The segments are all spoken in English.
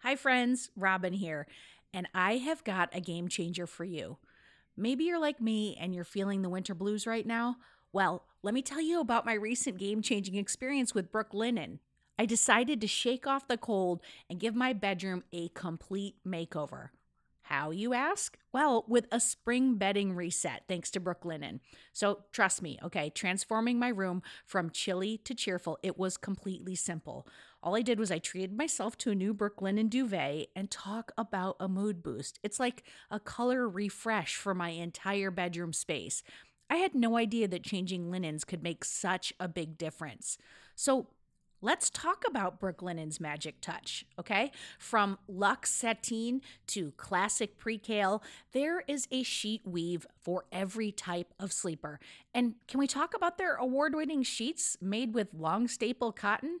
Hi, friends, Robin here, and I have got a game changer for you. Maybe you're like me and you're feeling the winter blues right now. Well, let me tell you about my recent game changing experience with Brooklinen. I decided to shake off the cold and give my bedroom a complete makeover. How, you ask? Well, with a spring bedding reset, thanks to Brooklinen. So trust me, okay, transforming my room from chilly to cheerful, it was completely simple. All I did was I treated myself to a new Brooklyn Brooklinen duvet and talk about a mood boost. It's like a color refresh for my entire bedroom space. I had no idea that changing linens could make such a big difference. So Let's talk about Brooklinen's magic touch, okay? From luxe sateen to classic percale, there is a sheet weave for every type of sleeper. And can we talk about their award winning sheets made with long staple cotton?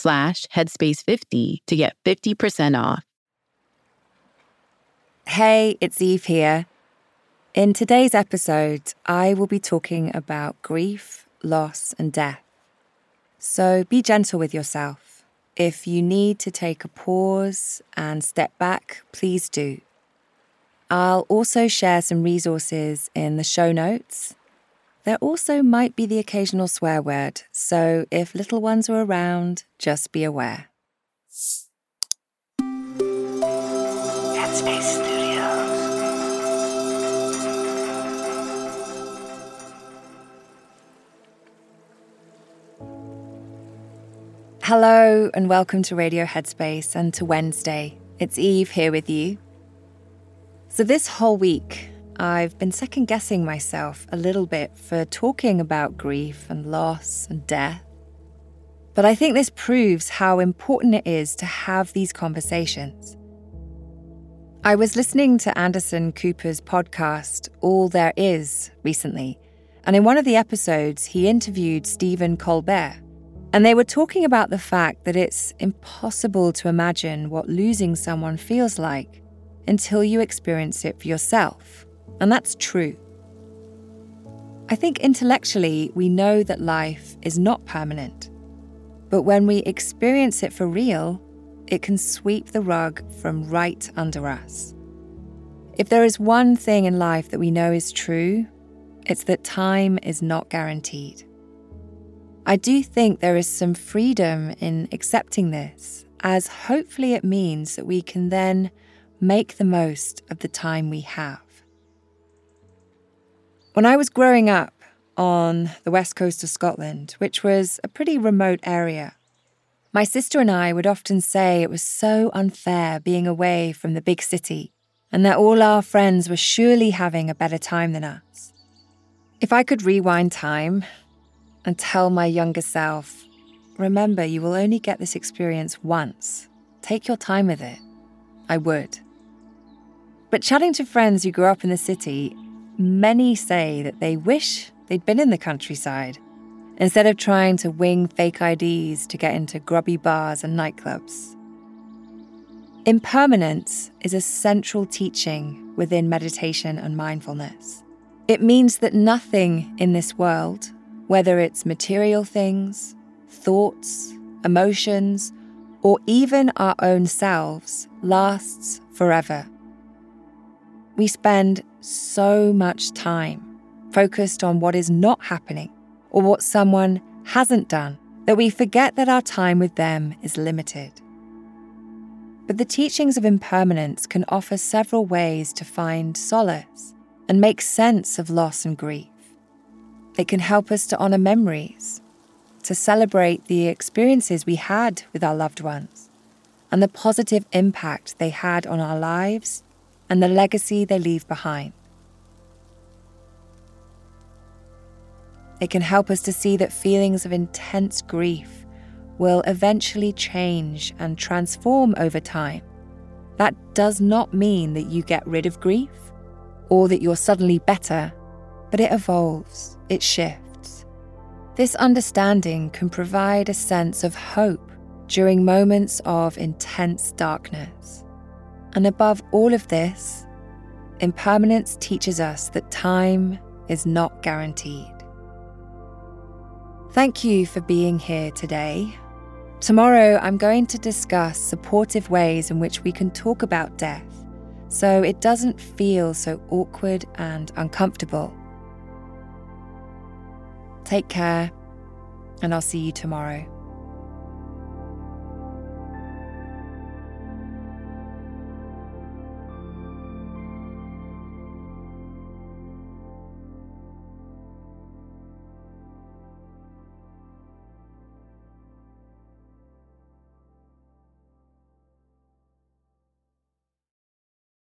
slash headspace50 to get 50% off. Hey, it's Eve here. In today's episode, I will be talking about grief, loss, and death. So be gentle with yourself. If you need to take a pause and step back, please do. I'll also share some resources in the show notes there also might be the occasional swear word, so if little ones are around, just be aware. Headspace Studios. Hello, and welcome to Radio Headspace and to Wednesday. It's Eve here with you. So, this whole week, I've been second guessing myself a little bit for talking about grief and loss and death. But I think this proves how important it is to have these conversations. I was listening to Anderson Cooper's podcast, All There Is, recently, and in one of the episodes, he interviewed Stephen Colbert. And they were talking about the fact that it's impossible to imagine what losing someone feels like until you experience it for yourself. And that's true. I think intellectually we know that life is not permanent. But when we experience it for real, it can sweep the rug from right under us. If there is one thing in life that we know is true, it's that time is not guaranteed. I do think there is some freedom in accepting this, as hopefully it means that we can then make the most of the time we have. When I was growing up on the west coast of Scotland, which was a pretty remote area, my sister and I would often say it was so unfair being away from the big city and that all our friends were surely having a better time than us. If I could rewind time and tell my younger self, remember, you will only get this experience once, take your time with it, I would. But chatting to friends who grew up in the city, many say that they wish they'd been in the countryside instead of trying to wing fake IDs to get into grubby bars and nightclubs. Impermanence is a central teaching within meditation and mindfulness. It means that nothing in this world, whether it's material things, thoughts, emotions, or even our own selves, lasts forever. We spend so much time focused on what is not happening or what someone hasn't done that we forget that our time with them is limited. But the teachings of impermanence can offer several ways to find solace and make sense of loss and grief. It can help us to honour memories, to celebrate the experiences we had with our loved ones, and the positive impact they had on our lives and the legacy they leave behind. It can help us to see that feelings of intense grief will eventually change and transform over time. That does not mean that you get rid of grief or that you're suddenly better, but it evolves, it shifts. This understanding can provide a sense of hope during moments of intense darkness. And above all of this, impermanence teaches us that time is not guaranteed. Thank you for being here today. Tomorrow, I'm going to discuss supportive ways in which we can talk about death so it doesn't feel so awkward and uncomfortable. Take care, and I'll see you tomorrow.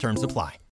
Terms apply.